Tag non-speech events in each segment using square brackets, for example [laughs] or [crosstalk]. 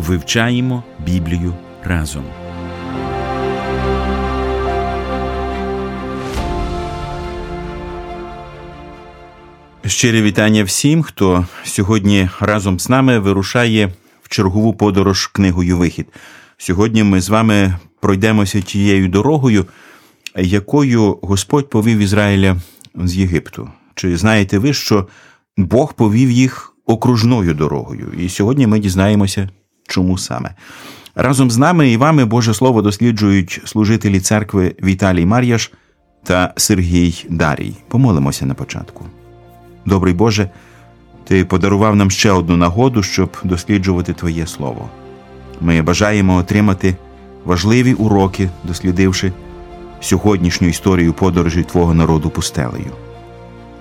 Вивчаємо Біблію разом. Щире вітання всім, хто сьогодні разом з нами вирушає в чергову подорож книгою Вихід. Сьогодні ми з вами пройдемося тією дорогою, якою Господь повів Ізраїля з Єгипту. Чи знаєте ви, що Бог повів їх окружною дорогою? І сьогодні ми дізнаємося, чому саме. Разом з нами і вами Боже Слово досліджують служителі церкви Віталій Мар'яш та Сергій Дарій. Помолимося на початку. Добрий Боже, Ти подарував нам ще одну нагоду, щоб досліджувати Твоє Слово. Ми бажаємо отримати важливі уроки, дослідивши сьогоднішню історію подорожі Твого народу пустелею.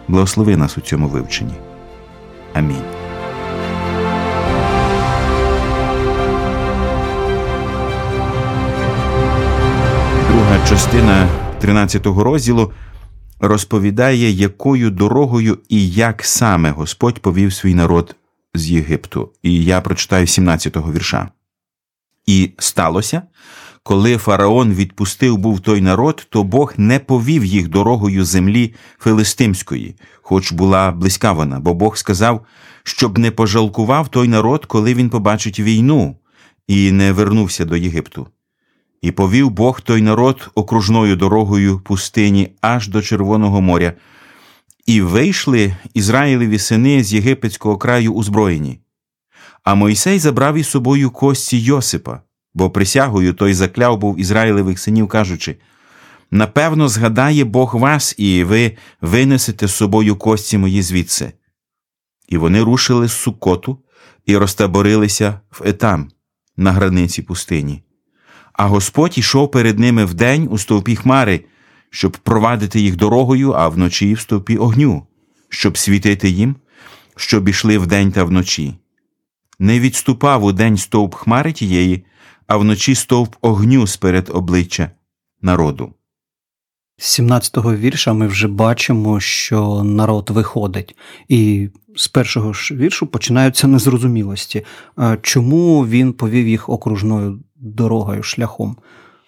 Благослови нас у цьому вивченні. Амінь. Частина 13 розділу розповідає, якою дорогою і як саме Господь повів свій народ з Єгипту. І я прочитаю 17-го вірша. І сталося, коли фараон відпустив був той народ, то Бог не повів їх дорогою землі Филистимської, хоч була близька вона, бо Бог сказав, щоб не пожалкував той народ, коли він побачить війну, і не вернувся до Єгипту. І повів Бог той народ окружною дорогою пустині аж до Червоного моря, і вийшли Ізраїлеві сини з єгипетського краю узброєні. А Мойсей забрав із собою кості Йосипа, бо присягою той закляв був Ізраїлевих синів, кажучи Напевно, згадає Бог вас, і ви винесете з собою кості мої звідси. І вони рушили з Сукоту і розтаборилися в Етам на границі пустині. А Господь ішов перед ними вдень у стовпі хмари, щоб провадити їх дорогою, а вночі в стовпі огню, щоб світити їм, щоб ішли вдень та вночі. Не відступав у день стовп хмари тієї, а вночі стовп огню сперед обличчя народу. З 17-го вірша ми вже бачимо, що народ виходить, і з першого ж віршу починаються незрозумілості. Чому він повів їх окружною дорогою, шляхом?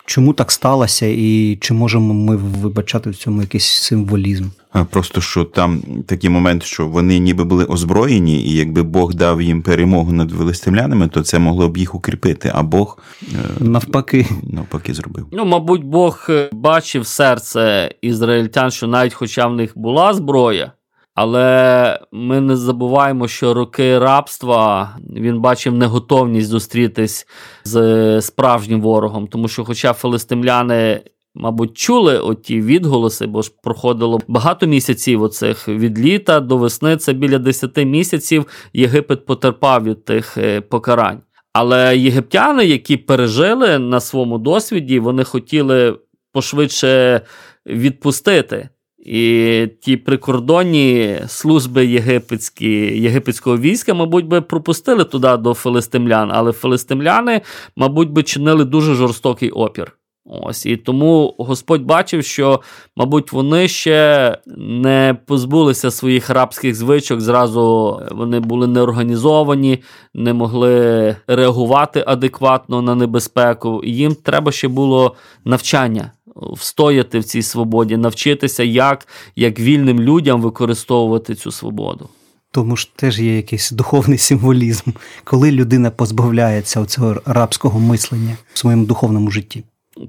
Чому так сталося, і чи можемо ми вибачати в цьому якийсь символізм? Просто що там такий момент, що вони ніби були озброєні, і якби Бог дав їм перемогу над филистимлянами, то це могло б їх укріпити. А Бог е, навпаки навпаки зробив. Ну, мабуть, Бог е, бачив серце ізраїльтян, що навіть хоча в них була зброя. Але ми не забуваємо, що роки рабства він бачив неготовність зустрітись з справжнім ворогом, тому що, хоча филистимляни. Мабуть, чули оті відголоси, бо ж проходило багато місяців оцих від літа до весни. Це біля 10 місяців Єгипет потерпав від тих е, покарань. Але єгиптяни, які пережили на своєму досвіді, вони хотіли пошвидше відпустити і ті прикордонні служби єгипетські, єгипетського війська, мабуть, би пропустили туди до филистимлян, але филистимляни, мабуть, би чинили дуже жорстокий опір. Ось і тому Господь бачив, що, мабуть, вони ще не позбулися своїх рабських звичок. Зразу вони були неорганізовані, не могли реагувати адекватно на небезпеку. Їм треба ще було навчання встояти в цій свободі, навчитися, як, як вільним людям використовувати цю свободу. Тому ж теж є якийсь духовний символізм, коли людина позбавляється цього рабського мислення в своєму духовному житті.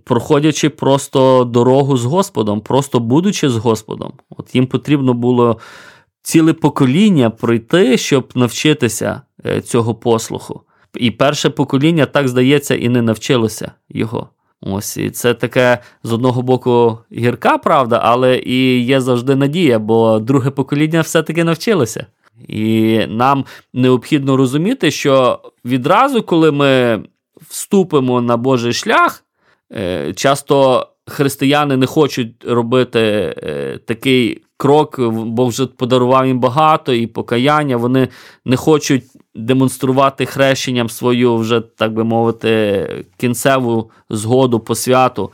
Проходячи просто дорогу з Господом, просто будучи з Господом, от їм потрібно було ціле покоління пройти, щоб навчитися е, цього послуху. І перше покоління, так здається, і не навчилося його. Ось і це таке з одного боку гірка правда, але і є завжди надія, бо друге покоління все-таки навчилося. І нам необхідно розуміти, що відразу, коли ми вступимо на Божий шлях, е, часто християни не хочуть робити е, такий крок, бо вже подарував їм багато і покаяння. Вони не хочуть демонструвати хрещенням свою, вже так би мовити, кінцеву згоду по святу.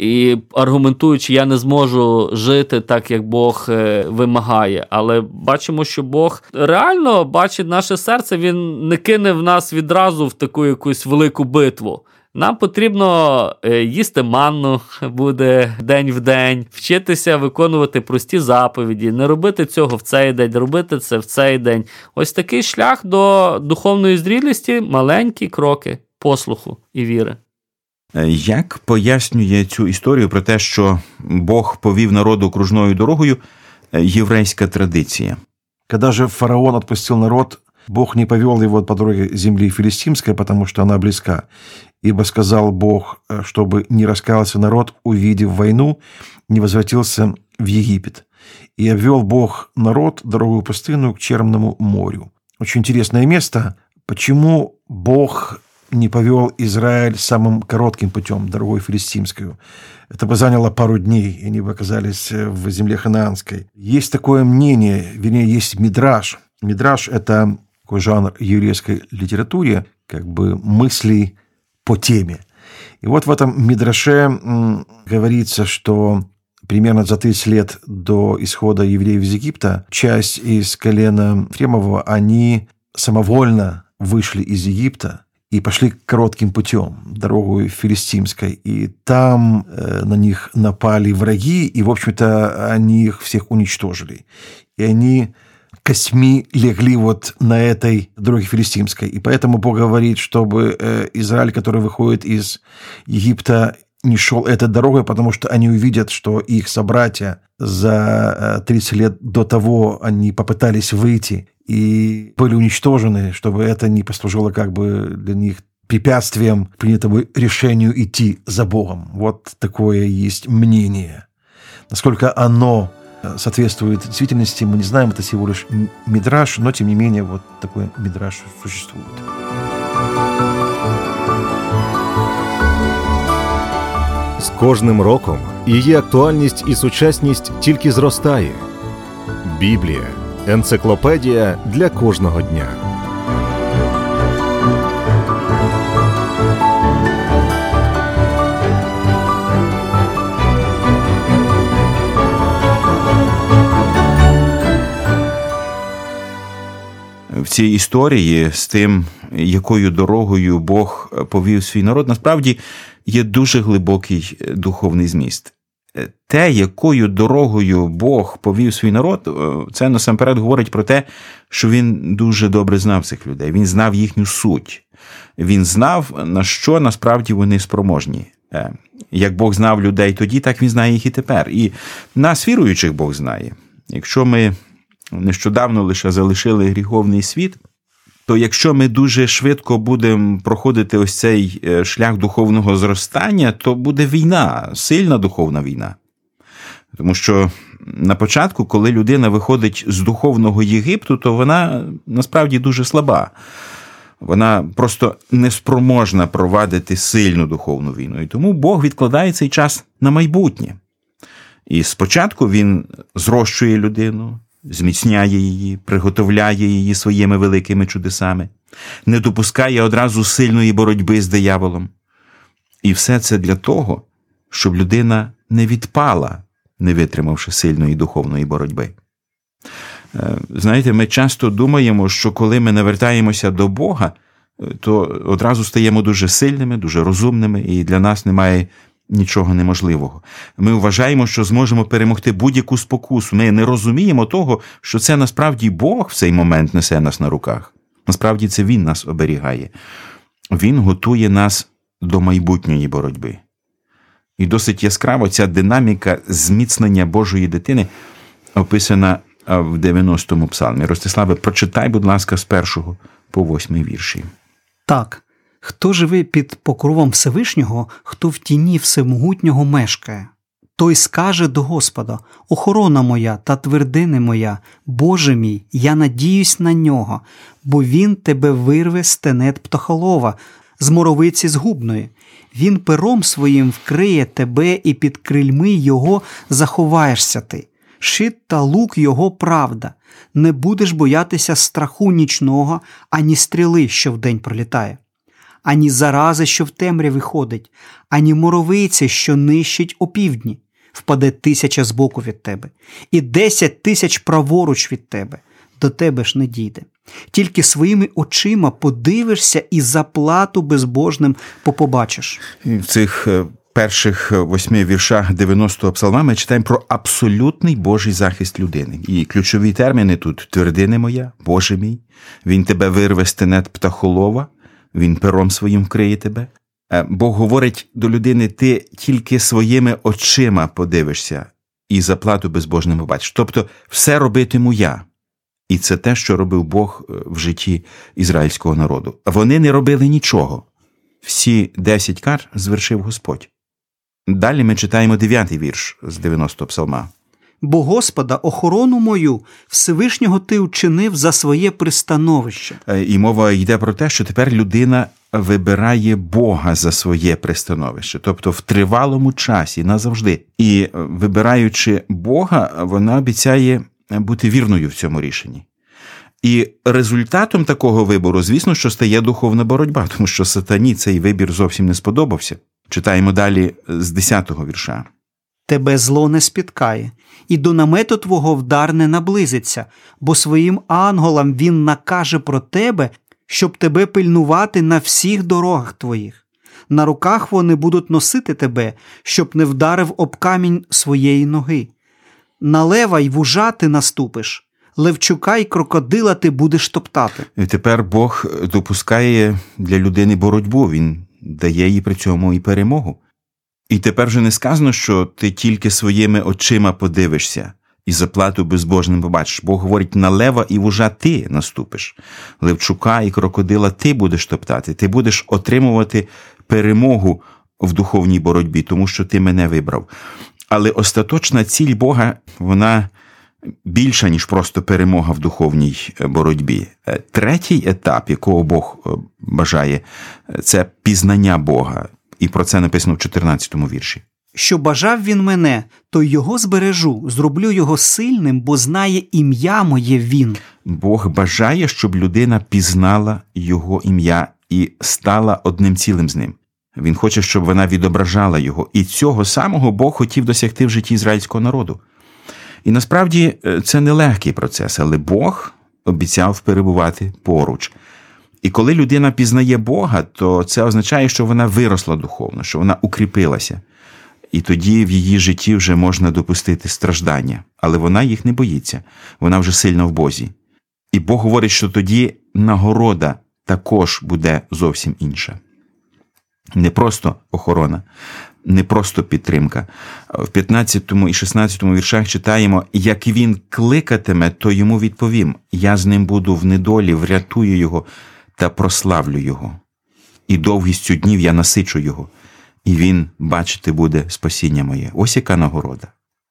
І аргументуючи, я не зможу жити так, як Бог е, вимагає. Але бачимо, що Бог реально бачить наше серце, він не кине в нас відразу в таку якусь велику битву. Нам потрібно е, їсти манну [laughs] буде день в день, вчитися виконувати прості заповіді, не робити цього в цей день, робити це в цей день. Ось такий шлях до духовної зрілості маленькі кроки послуху і віри. Е, як пояснює цю історію про те, що Бог повів народу окружною дорогою е, єврейська традиція? Когда же фараон отпустил народ, Бог не повел его по дороге земли филистимской, потому что она близка. Ибо сказал Бог, э, чтобы не раскаялся народ, увидев войну, не возвратился в Египет. И обвел Бог народ дорогую пустынную к Черному морю. Очень интересное место. Почему Бог не повел Израиль самым коротким путем, дорогой филистимскую. Это бы заняло пару дней, и они бы оказались э, в земле ханаанской. Есть такое мнение, вернее, есть мидраж. Мидраж – это такой жанр еврейской литературе, как бы мыслей по теме. И вот в этом мидраше говорится, что примерно за 30 лет до исхода евреев из Египта часть из колена Фремового, они самовольно вышли из Египта и пошли коротким путем, дорогой филистимской. И там э, на них напали враги, и, в общем-то, они их всех уничтожили. И они косьми легли вот на этой дороге филистимской. И поэтому Бог говорит, чтобы э, Израиль, который выходит из Египта, не шел этой дорогой, потому что они увидят, что их собратья за 30 э, лет до того они попытались выйти и были уничтожены, чтобы это не послужило как бы для них препятствием принятому решению идти за Богом. Вот такое есть мнение. Насколько оно соответствует действительности, мы не знаем, это всего лишь мидраж, но тем не менее вот такой мидраж существует. З кожним роком її актуальність і сучасність тільки зростає. Біблія Енциклопедія для кожного дня. Цій історії з тим, якою дорогою Бог повів свій народ, насправді є дуже глибокий духовний зміст те, якою дорогою Бог повів свій народ, е, це насамперед говорить про те, що він дуже добре знав цих людей. Він знав їхню суть. Він знав, на що насправді вони спроможні. Е, як Бог знав людей тоді, так він знає їх і тепер. І нас, віруючих, Бог знає. Якщо ми нещодавно лише залишили гріховний світ, то якщо ми дуже швидко будемо проходити ось цей е, шлях духовного зростання, то буде війна, сильна духовна війна. Тому що на початку, коли людина виходить з духовного Єгипту, то вона насправді дуже слаба. Вона просто неспроможна провадити сильну духовну війну. І тому Бог відкладає цей час на майбутнє. І спочатку він зрощує людину, зміцняє її, приготовляє її своїми великими чудесами, не допускає одразу сильної боротьби з дияволом. І все це для того, щоб людина не відпала, не витримавши сильної духовної боротьби. Е, знаєте, ми часто думаємо, що коли ми навертаємося до Бога, е, то одразу стаємо дуже сильними, дуже розумними, і для нас немає нічого неможливого. Ми вважаємо, що зможемо перемогти будь-яку спокусу. Ми не розуміємо того, що це насправді Бог в цей момент несе нас на руках. Насправді це Він нас оберігає. Він готує нас до майбутньої боротьби. І досить яскраво ця динаміка зміцнення Божої дитини описана в 90-му псалмі. Ростиславе, прочитай, будь ласка, з першого по восьмий вірші. Так. Хто живе під покровом Всевишнього, хто в тіні всемогутнього мешкає, той скаже до Господа Охорона моя та твердини моя, Боже мій, я надіюсь на нього, бо Він тебе вирве з тенет птахолова, з моровиці згубної. Він пером своїм вкриє тебе, і під крильми його заховаєшся ти. Шит та лук його правда. Не будеш боятися страху нічного, ані стріли, що вдень пролітає, ані зарази, що в темряві ходить, ані моровиці, що нищить опівдні. Впаде тисяча збоку від тебе, і десять тисяч праворуч від тебе, до тебе ж не дійде. Тільки своїми очима подивишся і заплату безбожним попобачиш. В цих е, перших е, восьми віршах 90-го псалма ми читаємо про абсолютний Божий захист людини. І ключові терміни тут твердини моя, Боже мій, він тебе вирве з птахолова, він пером своїм вкриє тебе. Е, Бог говорить до людини: ти тільки своїми очима подивишся і заплату безбожним побачиш. Тобто, все робитиму я. І це те, що робив Бог е, в житті ізраїльського народу. Вони не робили нічого. Всі десять кар звершив Господь. Далі ми читаємо дев'ятий вірш з 90-го псалма. Бо Господа, охорону мою Всевишнього ти вчинив за своє пристановище. Е, І мова йде про те, що тепер людина вибирає Бога за своє пристановище, тобто в тривалому часі назавжди. І е, вибираючи Бога, вона обіцяє бути вірною в цьому рішенні. І результатом такого вибору, звісно, що стає духовна боротьба, тому що сатані цей вибір зовсім не сподобався. Читаємо далі з 10-го вірша. Тебе зло не спіткає, і до намету твого вдар не наблизиться, бо своїм анголам він накаже про тебе, щоб тебе пильнувати на всіх дорогах твоїх. На руках вони будуть носити тебе, щоб не вдарив об камінь своєї ноги. На лева й вужа ти наступиш, левчука й крокодила ти будеш топтати. І тепер Бог допускає для людини боротьбу, він дає їй при цьому і перемогу. І тепер вже не сказано, що ти тільки своїми очима подивишся і заплату безбожним побачиш. Бог говорить, на лева і вужа ти наступиш, левчука і крокодила ти будеш топтати, ти будеш отримувати перемогу в духовній боротьбі, тому що ти мене вибрав. Але остаточна ціль Бога, вона більша, ніж просто перемога в духовній е, боротьбі. Е, Третій етап, якого Бог е, бажає, це пізнання Бога. І про це написано в 14-му вірші. Що бажав він мене, то його збережу, зроблю його сильним, бо знає ім'я моє він. Бог бажає, щоб людина пізнала його ім'я і стала одним цілим з ним. Він хоче, щоб вона відображала його. І цього самого Бог хотів досягти в житті ізраїльського народу. І насправді е, це нелегкий процес, але Бог обіцяв перебувати поруч. І коли людина пізнає Бога, то це означає, що вона виросла духовно, що вона укріпилася. І тоді в її житті вже можна допустити страждання, але вона їх не боїться, вона вже сильна в Бозі. І Бог говорить, що тоді нагорода також буде зовсім інша. Не просто охорона, не просто підтримка. В 15 і 16 віршах читаємо: як він кликатиме, то йому відповім: я з ним буду в недолі, врятую його та прославлю його. І довгістю днів я насичу його, і він бачити буде спасіння моє. Ось яка нагорода.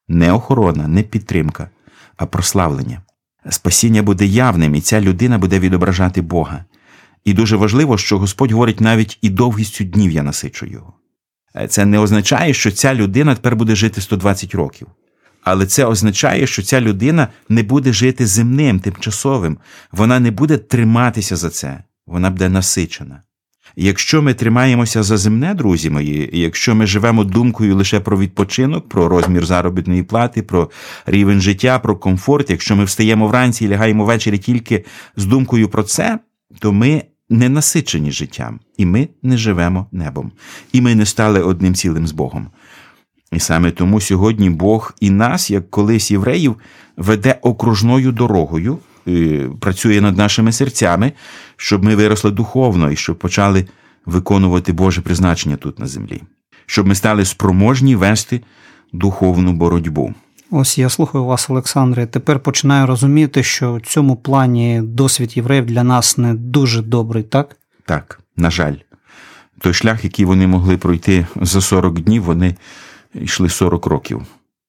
Не охорона, не підтримка, а прославлення. Спасіння буде явним, і ця людина буде відображати Бога. І дуже важливо, що Господь говорить навіть і довгістю днів я насичу його. Це не означає, що ця людина тепер буде жити 120 років. Але це означає, що ця людина не буде жити земним, тимчасовим, вона не буде триматися за це, вона буде насичена. Якщо ми тримаємося за земне, друзі мої, якщо ми живемо думкою лише про відпочинок, про розмір заробітної плати, про рівень життя, про комфорт, якщо ми встаємо вранці і лягаємо ввечері тільки з думкою про це, то ми не насичені життям, і ми не живемо небом, і ми не стали одним цілим з Богом. І саме тому сьогодні Бог і нас, як колись євреїв, веде окружною дорогою, працює над нашими серцями, щоб ми виросли духовно і щоб почали виконувати Боже призначення тут на землі, щоб ми стали спроможні вести духовну боротьбу. Ось я слухаю вас, Олександре. Тепер починаю розуміти, що в цьому плані досвід євреїв для нас не дуже добрий, так? Так, на жаль, той шлях, який вони могли пройти за 40 днів, вони йшли 40 років.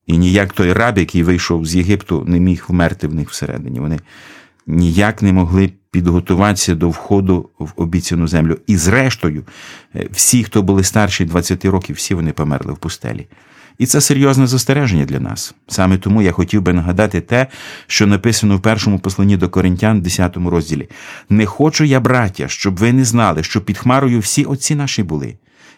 І ніяк той раб, який вийшов з Єгипту, не міг вмерти в них всередині. Вони ніяк не могли підготуватися до входу в обіцяну землю. І зрештою, е, всі, хто були старші 20 років, всі вони померли в пустелі. І це серйозне застереження для нас. Саме тому я хотів би нагадати те, що написано в першому посланні до Коринтян, 10 розділі: Не хочу я, браття, щоб ви не знали, що під Хмарою всі отці наші були,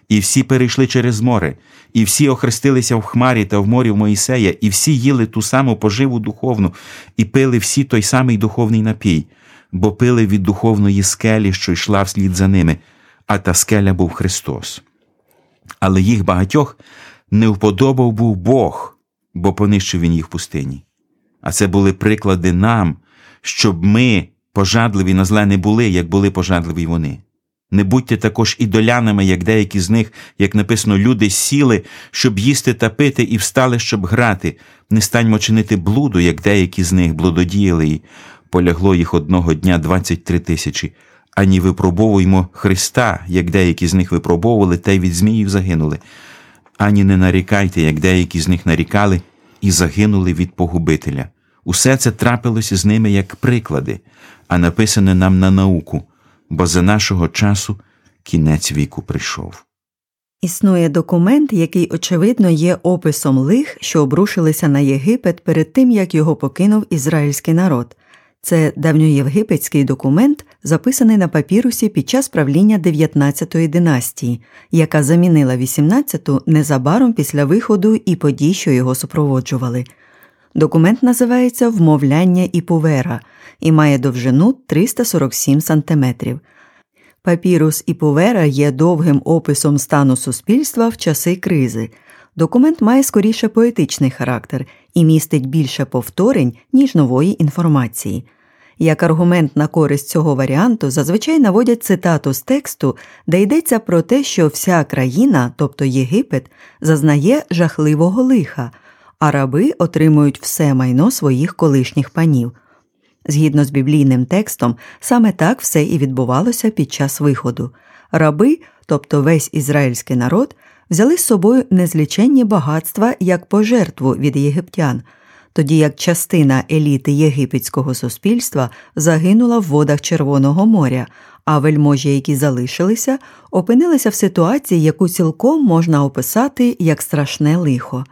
і всі перейшли через море, і всі охрестилися в хмарі та в морі в Моїсея, і всі їли ту саму поживу духовну, і пили всі той самий духовний напій, бо пили від духовної скелі, що йшла вслід за ними, а та скеля був Христос. Але їх багатьох не вподобав був Бог, бо понищив він їх в пустині. А це були приклади нам, щоб ми пожадливі на зле не були, як були пожадливі вони. Не будьте також ідолянами, як деякі з них, як написано, люди сіли, щоб їсти та пити, і встали, щоб грати. Не станьмо чинити блуду, як деякі з них блудодіяли, і полягло їх одного дня 23 тисячі. Ані випробовуймо Христа, як деякі з них випробовували, та й від зміїв загинули ані не нарікайте, як деякі з них нарікали, і загинули від погубителя. Усе це трапилося з ними як приклади, а написане нам на науку, бо за нашого часу кінець віку прийшов. Існує документ, який, очевидно, є описом лих, що обрушилися на Єгипет перед тим, як його покинув ізраїльський народ. Це давньоєвгипетський документ, записаний на папірусі під час правління 19-ї династії, яка замінила 18-ту незабаром після виходу і подій, що його супроводжували. Документ називається Вмовляння Іповера і має довжину 347 сантиметрів. Папірус Іповера є довгим описом стану суспільства в часи кризи. Документ має скоріше поетичний характер і містить більше повторень, ніж нової інформації. Як аргумент на користь цього варіанту зазвичай наводять цитату з тексту, де йдеться про те, що вся країна, тобто Єгипет, зазнає жахливого лиха, а раби отримують все майно своїх колишніх панів. Згідно з біблійним текстом, саме так все і відбувалося під час виходу. Раби, тобто весь ізраїльський народ, взяли з собою незліченні багатства як пожертву від єгиптян, тоді як частина еліти єгипетського суспільства загинула в водах Червоного моря, а вельможі, які залишилися, опинилися в ситуації, яку цілком можна описати як страшне лихо.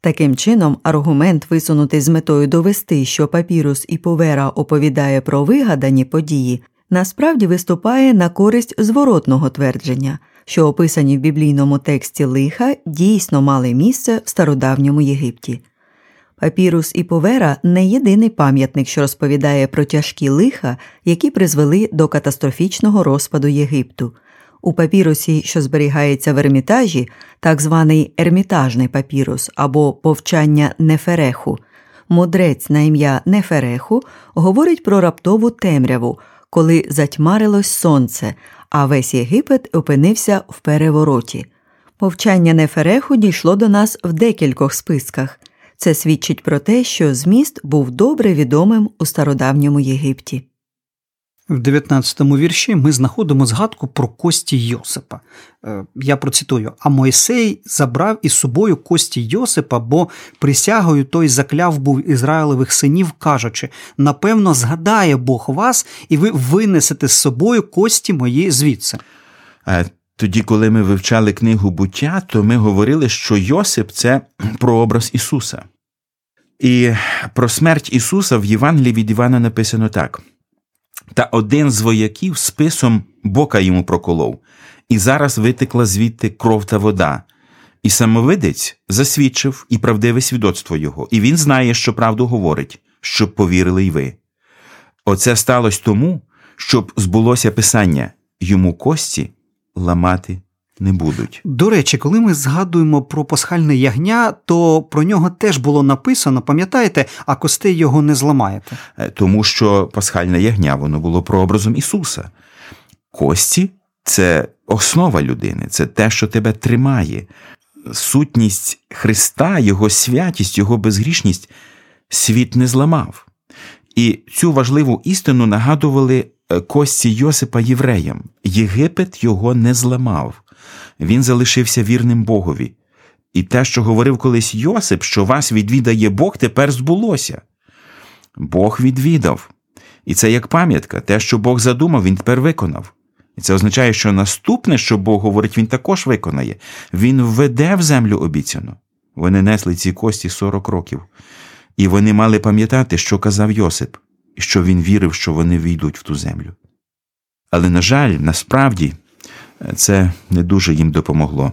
Таким чином, аргумент, висунутий з метою довести, що папірус і повера оповідає про вигадані події, насправді виступає на користь зворотного твердження що описані в біблійному тексті лиха дійсно мали місце в стародавньому Єгипті. Папірус і Повера не єдиний пам'ятник, що розповідає про тяжкі лиха, які призвели до катастрофічного розпаду Єгипту. У папірусі, що зберігається в ермітажі, так званий ермітажний папірус або повчання Нефереху, мудрець на ім'я Нефереху говорить про раптову темряву, коли затьмарилось сонце, а весь Єгипет опинився в перевороті. Повчання Нефереху дійшло до нас в декількох списках. Це свідчить про те, що зміст був добре відомим у стародавньому Єгипті. В 19-му вірші ми знаходимо згадку про кості Йосипа. Е, я процитую: А Мойсей забрав із собою кості Йосипа, бо присягою той закляв був Ізраїлевих синів, кажучи: напевно, згадає Бог вас, і ви винесете з собою кості мої звідси. Тоді, коли ми вивчали книгу буття, то ми говорили, що Йосип це прообраз Ісуса. І про смерть Ісуса в Євангелії від Івана написано так. Та один з вояків списом бока йому проколов, і зараз витекла звідти кров та вода. І самовидець засвідчив і правдиве свідоцтво його, і він знає, що правду говорить, щоб повірили й ви. Оце сталося тому, щоб збулося писання йому кості ламати не будуть. До речі, коли ми згадуємо про пасхальне ягня, то про нього теж було написано, пам'ятаєте, а костей його не зламаєте. Е, тому що пасхальне ягня воно було прообразом Ісуса. Кості це основа людини, це те, що тебе тримає. Сутність Христа, Його святість, Його безгрішність світ не зламав. І цю важливу істину нагадували е, кості Йосипа євреям. Єгипет його не зламав він залишився вірним Богові. І те, що говорив колись Йосип, що вас відвідає Бог, тепер збулося. Бог відвідав. І це як пам'ятка, те, що Бог задумав, він тепер виконав. І це означає, що наступне, що Бог говорить, він також виконає. Він введе в землю обіцяну. Вони несли ці кості 40 років. І вони мали пам'ятати, що казав Йосип, і що він вірив, що вони війдуть в ту землю. Але, на жаль, насправді це не дуже їм допомогло,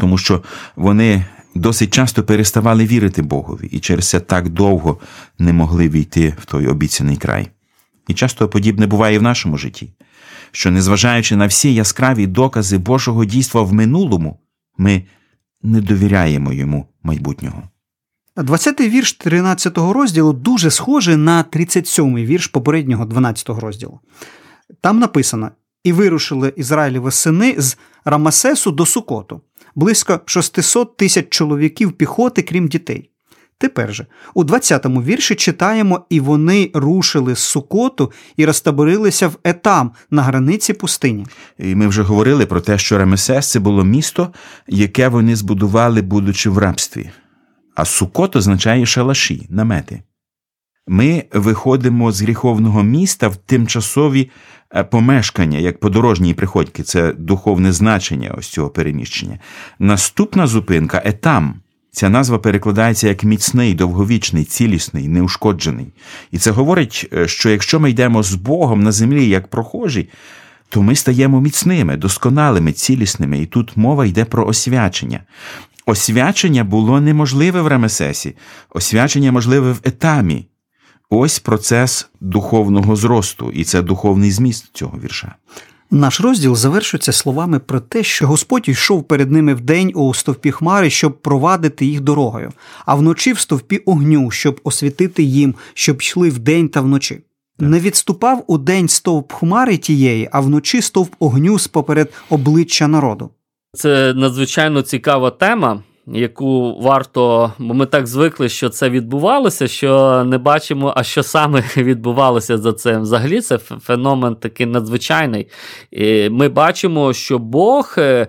тому що вони досить часто переставали вірити Богові і через це так довго не могли війти в той обіцяний край. І часто подібне буває і в нашому житті, що, незважаючи на всі яскраві докази Божого дійства в минулому, ми не довіряємо йому майбутнього. 20-й вірш 13-го розділу дуже схожий на 37-й вірш попереднього 12-го розділу. Там написано: І вирушили Ізраїлеві сини з Рамасесу до Сукоту, близько 600 тисяч чоловіків піхоти, крім дітей. Тепер же, у 20-му вірші читаємо, і вони рушили з Сукоту і розтаборилися в Етам на границі пустині. І ми вже говорили про те, що Рамесес це було місто, яке вони збудували, будучи в рабстві. А Сукот означає шалаші, намети. Ми виходимо з гріховного міста в тимчасові е, помешкання, як подорожні приходьки, це духовне значення ось цього переміщення. Наступна зупинка етам. Ця назва перекладається як міцний, довговічний, цілісний, неушкоджений. І це говорить, е, що якщо ми йдемо з Богом на землі як прохожі, то ми стаємо міцними, досконалими, цілісними, і тут мова йде про освячення. Освячення було неможливе в Рамесесі, освячення можливе в етамі. Ось процес духовного зросту, і це духовний зміст цього вірша. Наш розділ завершується словами про те, що Господь йшов перед ними вдень у стовпі хмари, щоб провадити їх дорогою, а вночі в стовпі огню, щоб освітити їм, щоб йшли вдень та вночі. Не відступав у день стовп хмари тієї, а вночі стовп огню споперед обличчя народу. Це надзвичайно цікава тема, яку варто, бо ми так звикли, що це відбувалося, що не бачимо, а що саме [laughs] відбувалося за цим. Взагалі, це феномен такий надзвичайний. Ми бачимо, що Бог. е,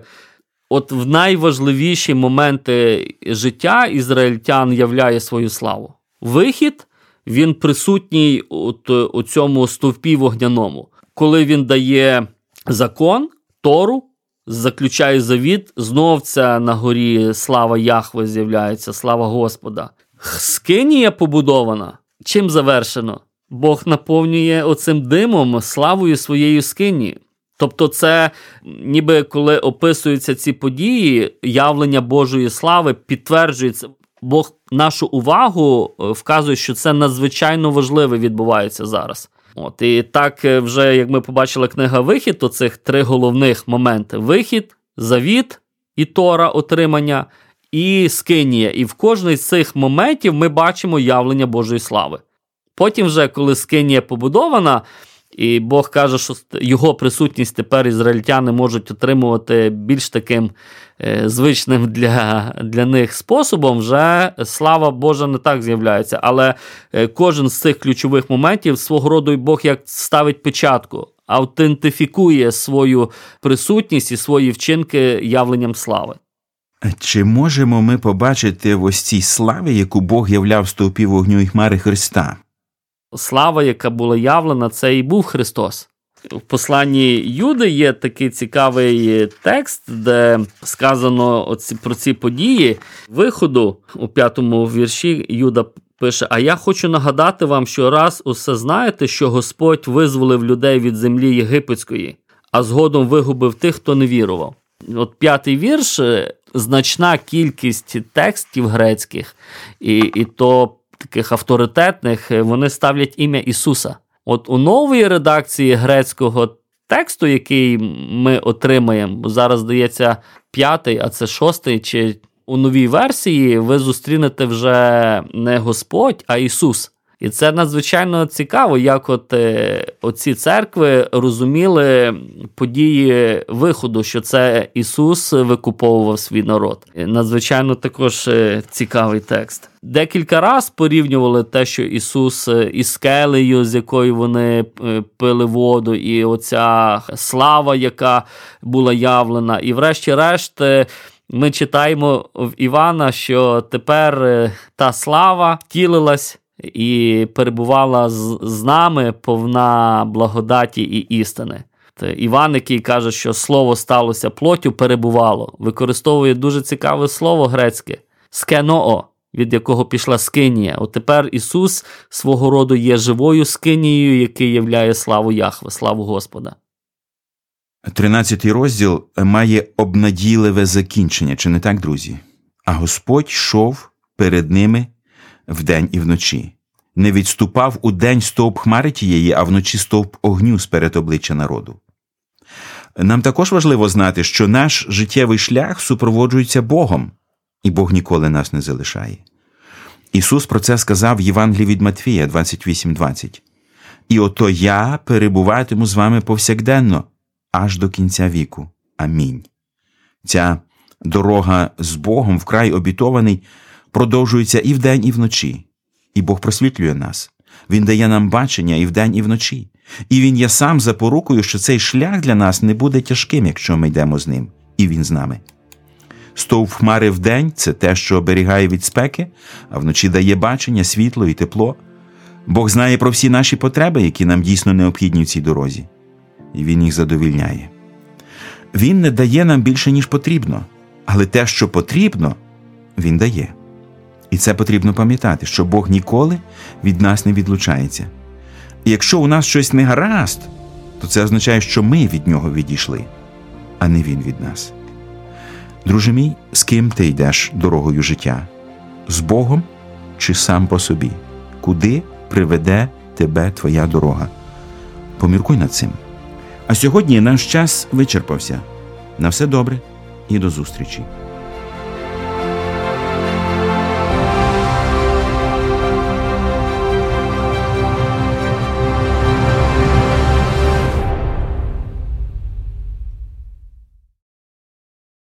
От в найважливіші моменти життя ізраїльтян являє свою славу. Вихід він присутній от, у цьому стовпі вогняному, коли він дає закон, тору, заключає завіт, знов ця на горі слава Яхве з'являється, слава Господа. Скинія побудована. Чим завершено? Бог наповнює оцим димом славою своєї скині. Тобто, це ніби коли описуються ці події, явлення Божої слави підтверджується. Бог нашу увагу е, вказує, що це надзвичайно важливе відбувається зараз. От і так, е, вже як ми побачили книга Вихід, то цих три головних моменти: вихід, завіт і Тора, отримання, і скинія. І в кожний з цих моментів ми бачимо явлення Божої слави. Потім, вже, коли скинія побудована, і Бог каже, що його присутність тепер ізраїльтяни можуть отримувати більш таким е, звичним для для них способом, вже слава Божа не так з'являється. Але е, кожен з цих ключових моментів свого роду Бог як ставить печатку, автентифікує свою присутність і свої вчинки явленням слави. Чи можемо ми побачити в ось цій славі, яку Бог являв в стовпі вогню і хмари Христа? Слава, яка була явлена, це і був Христос. В посланні Юди є такий цікавий текст, де сказано оці, про ці події виходу у п'ятому вірші Юда пише: А я хочу нагадати вам, що раз усе знаєте, що Господь визволив людей від землі єгипетської, а згодом вигубив тих, хто не вірував. От п'ятий вірш значна кількість текстів грецьких, і, і то таких авторитетних, е, вони ставлять ім'я Ісуса. От у новій редакції грецького тексту, який ми отримаємо, зараз здається п'ятий, а це шостий, чи у новій версії ви зустрінете вже не Господь, а Ісус. І це надзвичайно цікаво, як от е, оці церкви розуміли події виходу, що це Ісус викуповував свій народ. Надзвичайно також е, цікавий текст. Декілька раз порівнювали те, що Ісус е, із скелею, з якою вони пили воду, і оця слава, яка була явлена. І, врешті-решт, ми читаємо в Івана, що тепер та слава втілилась і перебувала з, з нами повна благодаті і істини. Іван, який каже, що слово сталося плоттю, перебувало, використовує дуже цікаве слово грецьке скеноо, від якого пішла скинія. От тепер Ісус свого роду є живою скинією, який являє славу Яхве, славу Господа. Тринадцятий розділ має обнадійливе закінчення, чи не так, друзі? А Господь йшов перед ними вдень і вночі. Не відступав у день стовп хмари тієї, а вночі стовп огню сперед обличчя народу. Нам також важливо знати, що наш життєвий шлях супроводжується Богом, і Бог ніколи нас не залишає. Ісус про це сказав в Євангелії від Матфія 28:20. І ото я перебуватиму з вами повсякденно, аж до кінця віку. Амінь. Ця дорога з Богом вкрай обітований продовжується і вдень, і вночі. І Бог просвітлює нас. Він дає нам бачення і вдень, і вночі. І Він є сам запорукою, що цей шлях для нас не буде тяжким, якщо ми йдемо з ним, і Він з нами. Стовп хмари вдень це те, що оберігає від спеки, а вночі дає бачення, світло і тепло. Бог знає про всі наші потреби, які нам дійсно необхідні в цій дорозі, і Він їх задовільняє. Він не дає нам більше, ніж потрібно, але те, що потрібно, Він дає. І це потрібно пам'ятати, що Бог ніколи від нас не відлучається. І якщо у нас щось не гаразд, то це означає, що ми від нього відійшли, а не він від нас. Друже мій, з ким ти йдеш дорогою життя? З Богом чи сам по собі? Куди приведе тебе твоя дорога? Поміркуй над цим. А сьогодні наш час вичерпався. На все добре і до зустрічі!